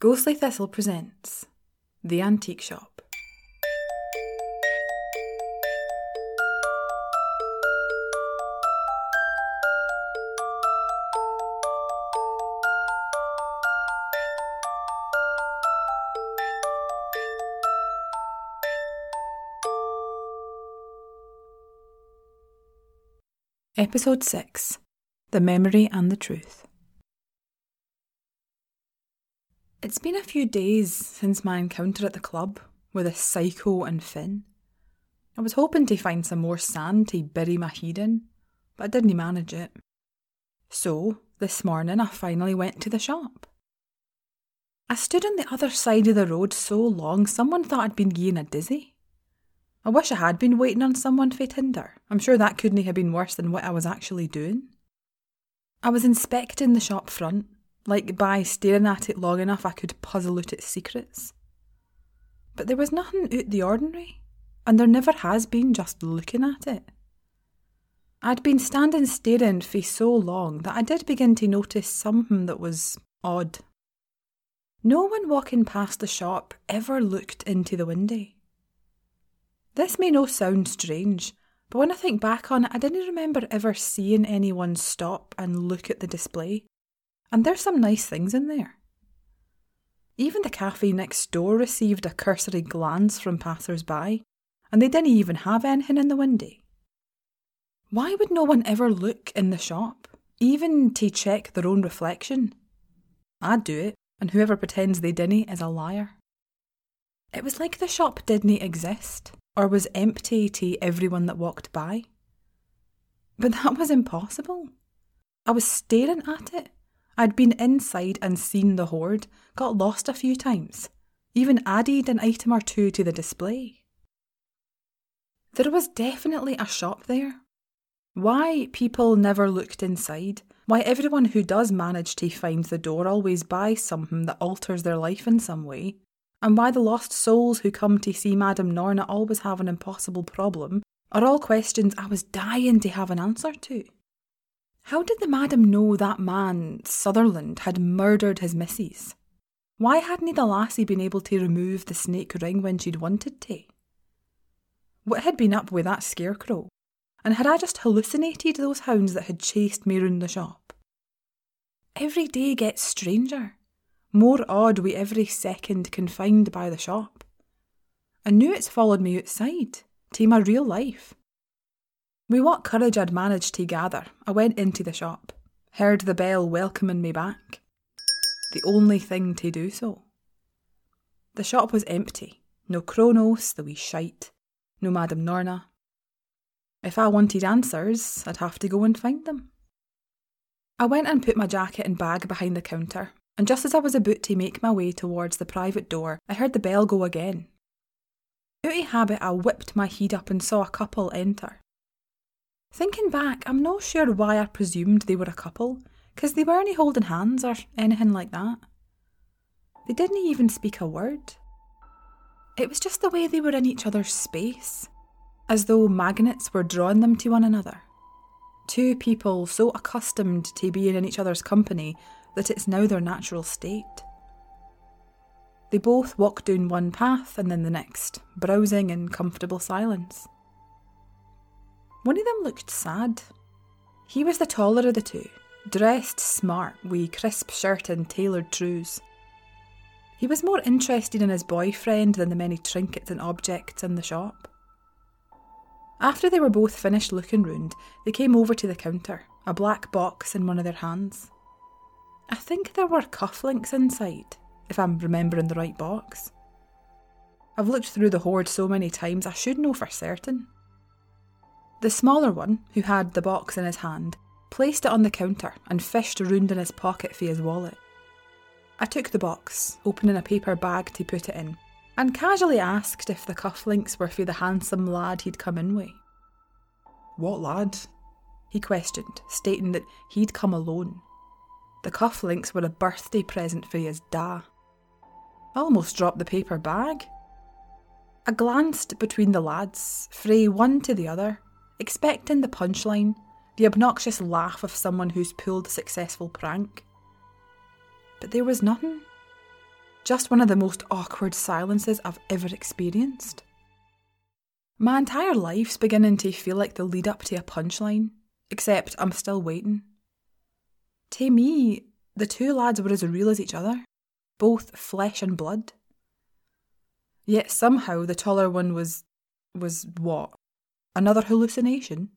Ghostly Thistle presents The Antique Shop. Episode 6 The Memory and the Truth. It's been a few days since my encounter at the club with a psycho and Finn. I was hoping to find some more sand to bury my head in, but I didn't manage it. So, this morning I finally went to the shop. I stood on the other side of the road so long someone thought I'd been giving a dizzy. I wish I had been waiting on someone for Tinder. I'm sure that couldn't have been worse than what I was actually doing. I was inspecting the shop front, like by staring at it long enough I could puzzle out its secrets. But there was nothing out the ordinary, and there never has been just looking at it. I'd been standing staring for so long that I did begin to notice something that was odd. No one walking past the shop ever looked into the window. This may no sound strange, but when I think back on it, I didn't remember ever seeing anyone stop and look at the display. And there's some nice things in there. Even the cafe next door received a cursory glance from passers by, and they didn't even have anything in the window. Why would no one ever look in the shop, even to check their own reflection? I'd do it, and whoever pretends they didn't is a liar. It was like the shop didn't exist or was empty to everyone that walked by. But that was impossible. I was staring at it. I'd been inside and seen the hoard, got lost a few times, even added an item or two to the display. There was definitely a shop there. Why people never looked inside, why everyone who does manage to find the door always buys something that alters their life in some way, and why the lost souls who come to see Madame Norna always have an impossible problem are all questions I was dying to have an answer to. How did the madam know that man, Sutherland, had murdered his missus? Why hadn't the lassie been able to remove the snake ring when she'd wanted to? What had been up with that scarecrow? And had I just hallucinated those hounds that had chased me round the shop? Every day gets stranger more odd we every second confined by the shop. I knew it's followed me outside, to my real life. With what courage I'd managed to gather, I went into the shop, heard the bell welcoming me back. The only thing to do so. The shop was empty. No Kronos, the wee shite. No Madame Norna. If I wanted answers, I'd have to go and find them. I went and put my jacket and bag behind the counter and just as I was about to make my way towards the private door, I heard the bell go again. Out of habit, I whipped my head up and saw a couple enter. Thinking back, I'm not sure why I presumed they were a couple, because they weren't holding hands or anything like that. They didn't even speak a word. It was just the way they were in each other's space, as though magnets were drawing them to one another. Two people so accustomed to being in each other's company that it's now their natural state. They both walked down one path and then the next, browsing in comfortable silence. One of them looked sad. He was the taller of the two, dressed smart with crisp shirt and tailored trews. He was more interested in his boyfriend than the many trinkets and objects in the shop. After they were both finished looking round, they came over to the counter, a black box in one of their hands. I think there were cufflinks inside, if I'm remembering the right box. I've looked through the hoard so many times I should know for certain. The smaller one, who had the box in his hand, placed it on the counter and fished around in his pocket for his wallet. I took the box, opening a paper bag to put it in, and casually asked if the cufflinks were for the handsome lad he'd come in with. What lad? He questioned, stating that he'd come alone the cufflinks were a birthday present for his da. I almost dropped the paper bag. I glanced between the lads, frae one to the other, expecting the punchline, the obnoxious laugh of someone who's pulled a successful prank. But there was nothing. Just one of the most awkward silences I've ever experienced. My entire life's beginning to feel like the lead up to a punchline, except I'm still waiting. To me, the two lads were as real as each other, both flesh and blood. Yet somehow the taller one was. was what? Another hallucination?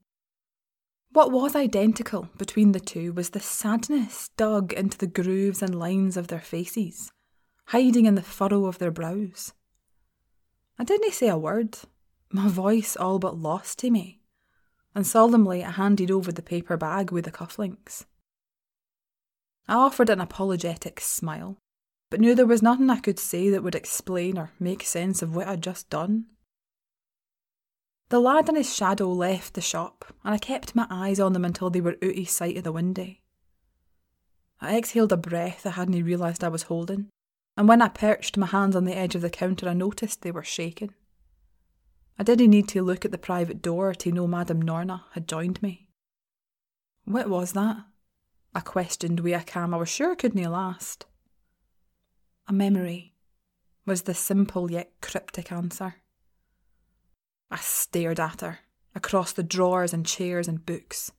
What was identical between the two was the sadness dug into the grooves and lines of their faces, hiding in the furrow of their brows. I didn't say a word, my voice all but lost to me, and solemnly I handed over the paper bag with the cufflinks. I offered an apologetic smile, but knew there was nothing I could say that would explain or make sense of what I'd just done. The lad and his shadow left the shop, and I kept my eyes on them until they were out of sight of the window. I exhaled a breath I hadn't realised I was holding, and when I perched my hands on the edge of the counter, I noticed they were shaking. I didn't need to look at the private door to know Madame Norna had joined me. What was that? I questioned with a I was sure couldn't last. A memory, was the simple yet cryptic answer. I stared at her, across the drawers and chairs and books.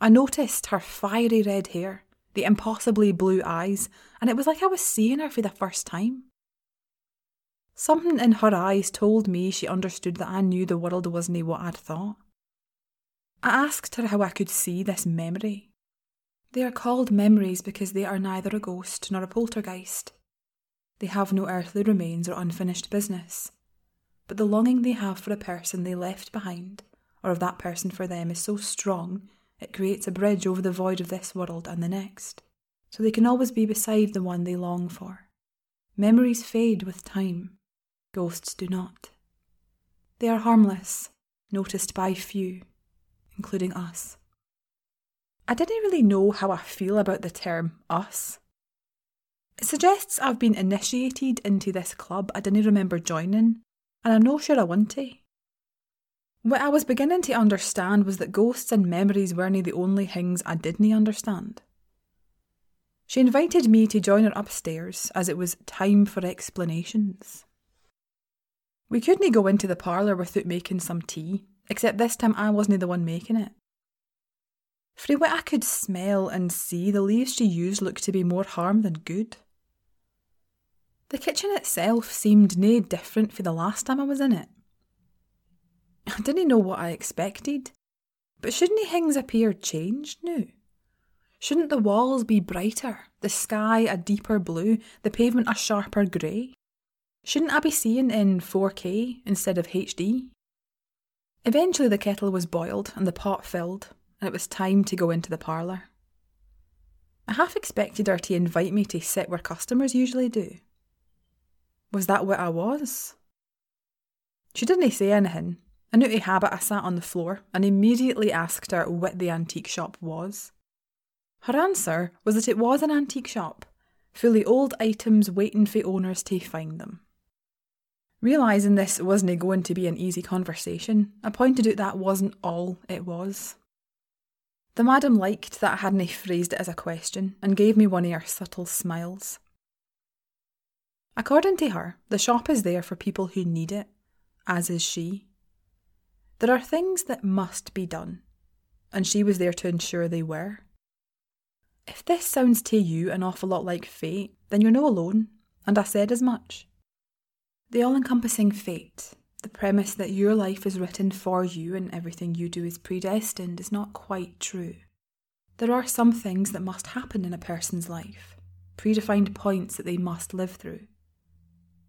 I noticed her fiery red hair, the impossibly blue eyes, and it was like I was seeing her for the first time. Something in her eyes told me she understood that I knew the world wasn't what I'd thought. I asked her how I could see this memory, they are called memories because they are neither a ghost nor a poltergeist. They have no earthly remains or unfinished business. But the longing they have for a person they left behind, or of that person for them, is so strong it creates a bridge over the void of this world and the next. So they can always be beside the one they long for. Memories fade with time, ghosts do not. They are harmless, noticed by few, including us. I didn't really know how I feel about the term us. It suggests I've been initiated into this club I didn't remember joining, and I'm not sure I want to. What I was beginning to understand was that ghosts and memories weren't the only things I didn't understand. She invited me to join her upstairs as it was time for explanations. We couldn't go into the parlour without making some tea, except this time I wasn't the one making it. Frae what I could smell and see, the leaves she used looked to be more harm than good. The kitchen itself seemed nae different from the last time I was in it. I didn't know what I expected, but shouldn't things appear changed now? Shouldn't the walls be brighter, the sky a deeper blue, the pavement a sharper grey? Shouldn't I be seeing in 4K instead of HD? Eventually, the kettle was boiled and the pot filled, and it was time to go into the parlour. I half expected her to invite me to sit where customers usually do. Was that what I was? She didn't say anything. I knew habit I sat on the floor and immediately asked her what the antique shop was. Her answer was that it was an antique shop, full of old items waiting for owners to find them. Realising this wasn't going to be an easy conversation, I pointed out that wasn't all it was. The madam liked that I hadn't phrased it as a question and gave me one of her subtle smiles. According to her, the shop is there for people who need it, as is she. There are things that must be done, and she was there to ensure they were. If this sounds to you an awful lot like fate, then you're no alone, and I said as much. The all encompassing fate the premise that your life is written for you and everything you do is predestined is not quite true. There are some things that must happen in a person's life, predefined points that they must live through.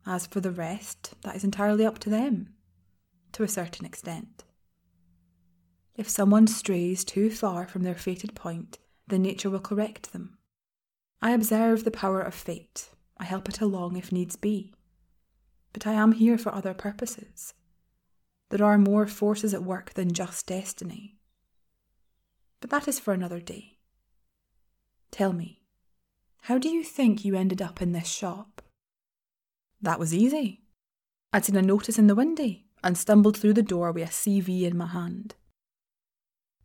As for the rest, that is entirely up to them, to a certain extent. If someone strays too far from their fated point, then nature will correct them. I observe the power of fate. I help it along if needs be but I am here for other purposes. There are more forces at work than just destiny. But that is for another day. Tell me, how do you think you ended up in this shop? That was easy. I'd seen a notice in the window and stumbled through the door with a CV in my hand.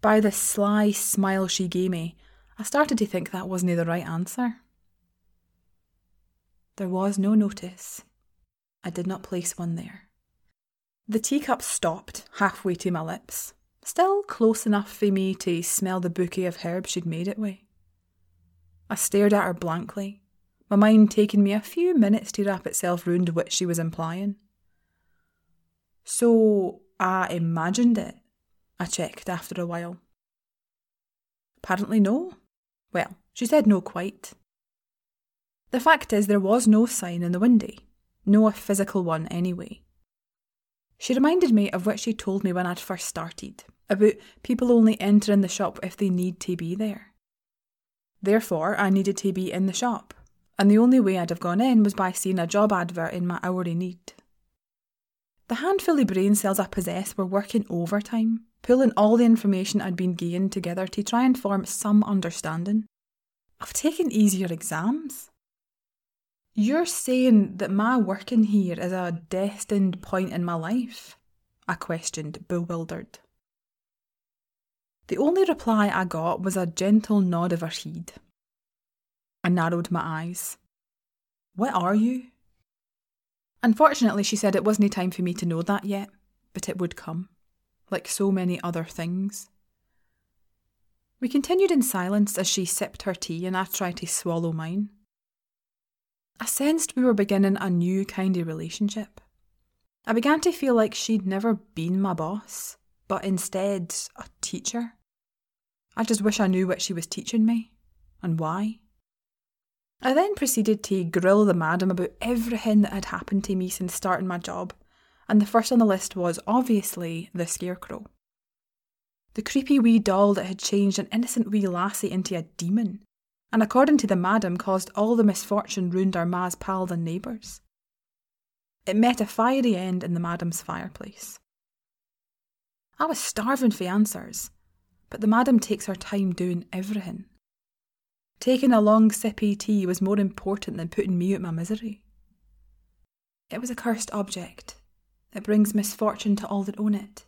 By the sly smile she gave me, I started to think that wasn't the right answer. There was no notice. I did not place one there. The teacup stopped halfway to my lips, still close enough for me to smell the bouquet of herbs she'd made it with. I stared at her blankly, my mind taking me a few minutes to wrap itself round what she was implying. So I imagined it, I checked after a while. Apparently, no. Well, she said no quite. The fact is, there was no sign in the window, no physical one anyway. She reminded me of what she told me when I'd first started about people only entering the shop if they need to be there. Therefore, I needed to be in the shop, and the only way I'd have gone in was by seeing a job advert in my hourly need. The handful of brain cells I possess were working overtime, pulling all the information I'd been gained together to try and form some understanding. I've taken easier exams. You're saying that my working here is a destined point in my life? I questioned, bewildered. The only reply I got was a gentle nod of her head. I narrowed my eyes. What are you? Unfortunately, she said it wasn't time for me to know that yet, but it would come, like so many other things. We continued in silence as she sipped her tea and I tried to swallow mine. I sensed we were beginning a new kind of relationship. I began to feel like she'd never been my boss, but instead a teacher. I just wish I knew what she was teaching me and why. I then proceeded to grill the madam about everything that had happened to me since starting my job, and the first on the list was obviously the scarecrow. The creepy wee doll that had changed an innocent wee lassie into a demon and according to the madam, caused all the misfortune round our ma's pals and neighbours. It met a fiery end in the madam's fireplace. I was starving for answers, but the madam takes her time doing everything. Taking a long sippy tea was more important than putting me out my misery. It was a cursed object. It brings misfortune to all that own it,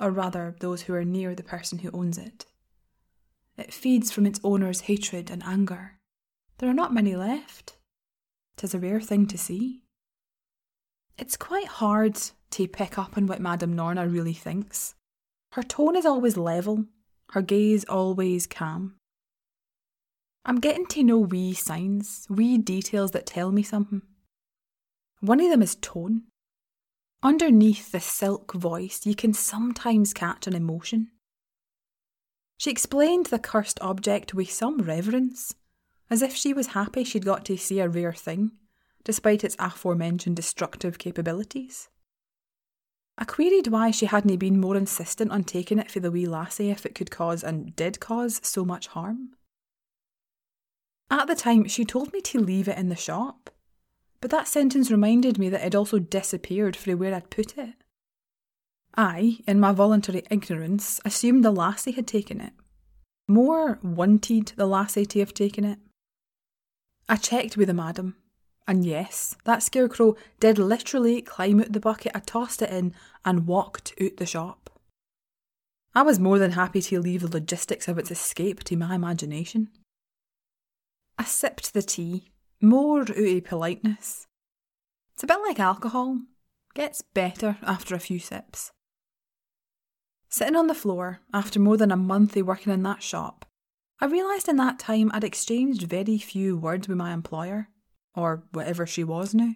or rather, those who are near the person who owns it. It feeds from its owner's hatred and anger. There are not many left. Tis a rare thing to see. It's quite hard to pick up on what Madame Norna really thinks. Her tone is always level, her gaze always calm. I'm getting to know wee signs, wee details that tell me something. One of them is tone. Underneath the silk voice, you can sometimes catch an emotion. She explained the cursed object with some reverence, as if she was happy she'd got to see a rare thing, despite its aforementioned destructive capabilities. I queried why she hadn't been more insistent on taking it for the wee lassie if it could cause, and did cause, so much harm. At the time, she told me to leave it in the shop, but that sentence reminded me that it also disappeared from where I'd put it. I, in my voluntary ignorance, assumed the lassie had taken it. More wanted the lassie to have taken it. I checked with the madam, and yes, that scarecrow did literally climb out the bucket I tossed it in and walked out the shop. I was more than happy to leave the logistics of its escape to my imagination. I sipped the tea, more out politeness. It's a bit like alcohol, gets better after a few sips. Sitting on the floor, after more than a month of working in that shop, I realised in that time I'd exchanged very few words with my employer, or whatever she was now.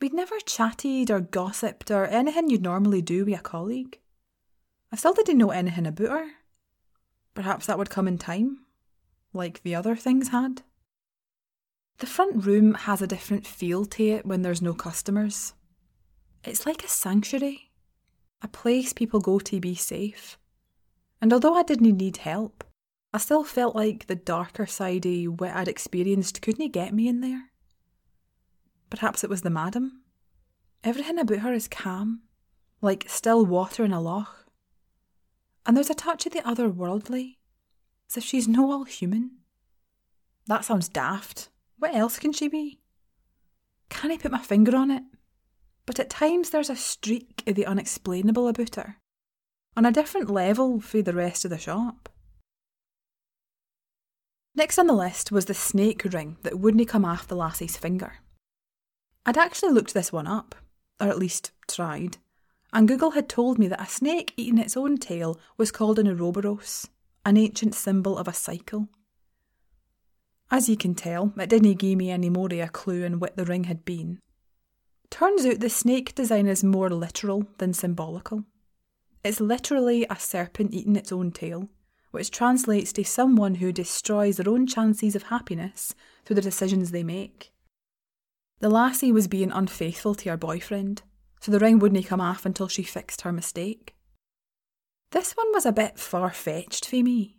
We'd never chatted or gossiped or anything you'd normally do with a colleague. I still didn't know anything about her. Perhaps that would come in time, like the other things had. The front room has a different feel to it when there's no customers. It's like a sanctuary a place people go to be safe. And although I didn't need help, I still felt like the darker side of what I'd experienced couldn't get me in there. Perhaps it was the madam. Everything about her is calm, like still water in a loch. And there's a touch of the otherworldly, as if she's no all human. That sounds daft. What else can she be? Can I put my finger on it? but at times there's a streak of the unexplainable about her, on a different level for the rest of the shop. Next on the list was the snake ring that wouldn't come off the lassie's finger. I'd actually looked this one up, or at least tried, and Google had told me that a snake eating its own tail was called an Ouroboros, an ancient symbol of a cycle. As you can tell, it didn't give me any more of a clue in what the ring had been. Turns out the snake design is more literal than symbolical. It's literally a serpent eating its own tail, which translates to someone who destroys their own chances of happiness through the decisions they make. The lassie was being unfaithful to her boyfriend, so the ring wouldn't come off until she fixed her mistake. This one was a bit far fetched for me.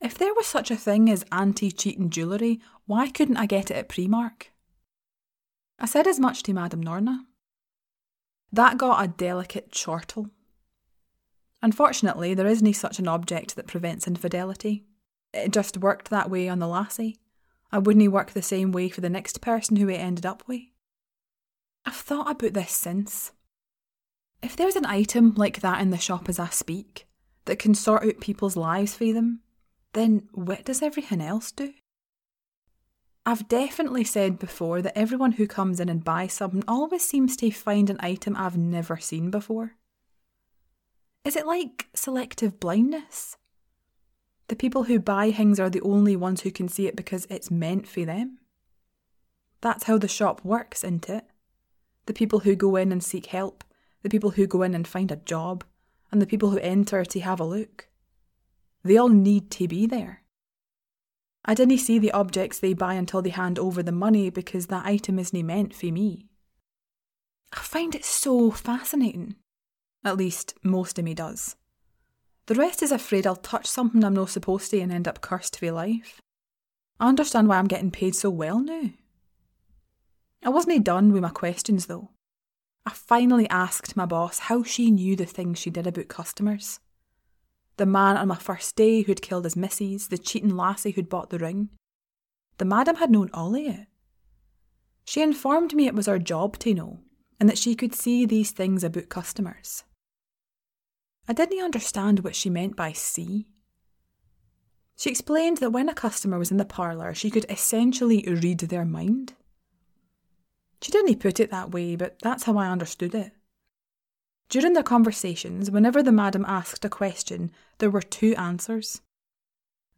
If there was such a thing as anti cheating jewellery, why couldn't I get it at Primark? I said as much to Madame Norna. That got a delicate chortle. Unfortunately, there isn't such an object that prevents infidelity. It just worked that way on the lassie. I wouldn't work the same way for the next person who it ended up with. I've thought about this since. If there's an item like that in the shop as I speak, that can sort out people's lives for them, then what does everything else do? I've definitely said before that everyone who comes in and buys something always seems to find an item I've never seen before. Is it like selective blindness? The people who buy things are the only ones who can see it because it's meant for them. That's how the shop works, isn't it? The people who go in and seek help, the people who go in and find a job, and the people who enter to have a look. They all need to be there. I didn't see the objects they buy until they hand over the money because that item isn't meant for me. I find it so fascinating. At least, most of me does. The rest is afraid I'll touch something I'm not supposed to and end up cursed for life. I understand why I'm getting paid so well now. I wasn't done with my questions though. I finally asked my boss how she knew the things she did about customers. The man on my first day who'd killed his missus, the cheating lassie who'd bought the ring. The madam had known all of it. She informed me it was her job to know, and that she could see these things about customers. I didn't understand what she meant by see. She explained that when a customer was in the parlour, she could essentially read their mind. She didn't put it that way, but that's how I understood it. During their conversations, whenever the madam asked a question, there were two answers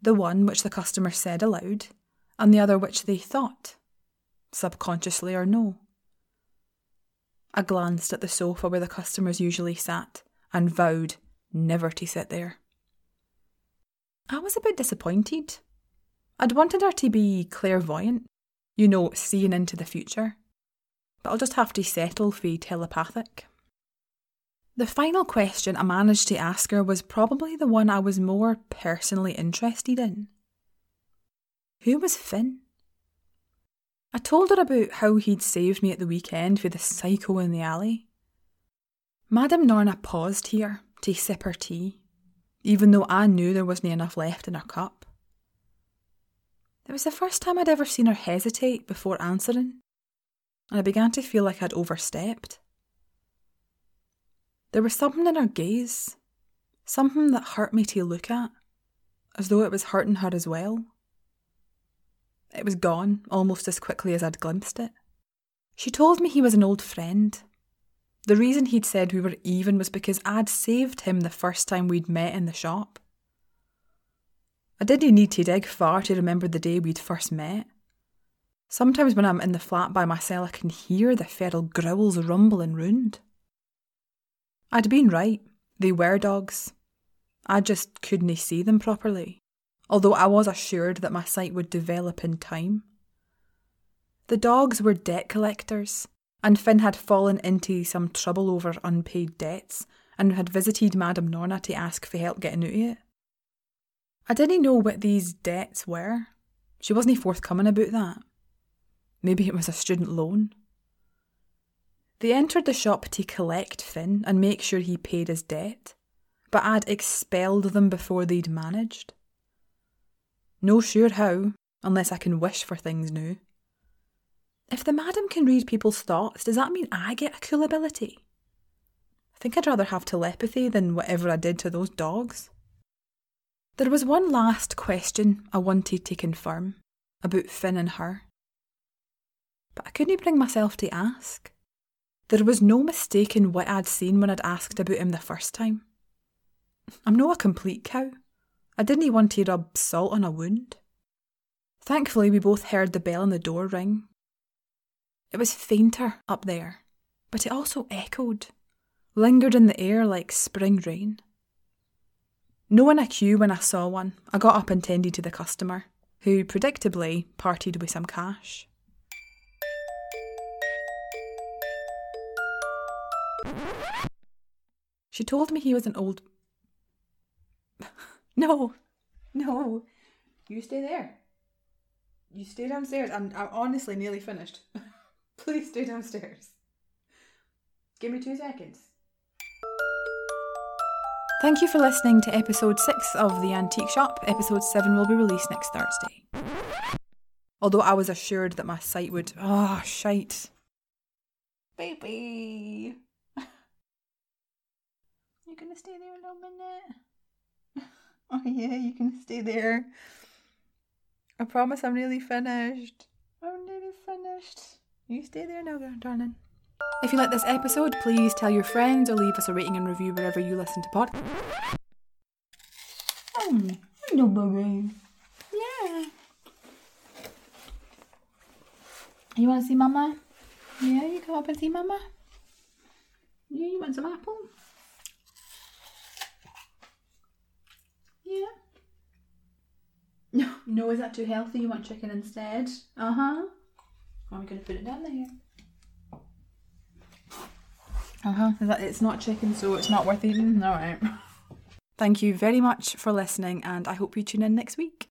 the one which the customer said aloud, and the other which they thought, subconsciously or no. I glanced at the sofa where the customers usually sat and vowed never to sit there. I was a bit disappointed. I'd wanted her to be clairvoyant, you know, seeing into the future. But I'll just have to settle for telepathic. The final question I managed to ask her was probably the one I was more personally interested in. Who was Finn? I told her about how he'd saved me at the weekend for the psycho in the alley. Madame Norna paused here to sip her tea, even though I knew there wasn't enough left in her cup. It was the first time I'd ever seen her hesitate before answering, and I began to feel like I'd overstepped. There was something in her gaze, something that hurt me to look at, as though it was hurting her as well. It was gone almost as quickly as I'd glimpsed it. She told me he was an old friend, the reason he'd said we were even was because I'd saved him the first time we'd met in the shop. I didn't need to dig far to remember the day we'd first met. Sometimes when I'm in the flat by myself, I can hear the feral growls rumbling round. I'd been right, they were dogs. I just couldn't see them properly, although I was assured that my sight would develop in time. The dogs were debt collectors, and Finn had fallen into some trouble over unpaid debts and had visited Madame Norna to ask for help getting out of it. I didn't know what these debts were. She wasn't forthcoming about that. Maybe it was a student loan. They entered the shop to collect Finn and make sure he paid his debt, but I'd expelled them before they'd managed. No sure how, unless I can wish for things new. If the madam can read people's thoughts, does that mean I get a cool ability? I think I'd rather have telepathy than whatever I did to those dogs. There was one last question I wanted to confirm about Finn and her. But I couldn't bring myself to ask. There was no mistaking what I'd seen when I'd asked about him the first time. I'm no a complete cow. I didn't want to rub salt on a wound. Thankfully, we both heard the bell on the door ring. It was fainter up there, but it also echoed, lingered in the air like spring rain. Knowing a cue when I saw one, I got up and tended to the customer, who predictably parted with some cash. She told me he was an old. no, no, you stay there. You stay downstairs. I'm, I'm honestly nearly finished. Please stay downstairs. Give me two seconds. Thank you for listening to episode 6 of The Antique Shop. Episode 7 will be released next Thursday. Although I was assured that my sight would. Oh, shite. Baby! Gonna stay there a little minute? Oh, yeah, you can stay there. I promise I'm nearly finished. I'm nearly finished. You stay there now, darling. If you like this episode, please tell your friends or leave us a rating and review wherever you listen to pod. Oh, hello, baby. Yeah. You want to see Mama? Yeah, you come up and see Mama. Yeah, you want some apple? Yeah. No, no, is that too healthy? You want chicken instead? Uh huh. I'm gonna put it down there. Uh huh. It's not chicken, so it's not worth eating. All right. Thank you very much for listening, and I hope you tune in next week.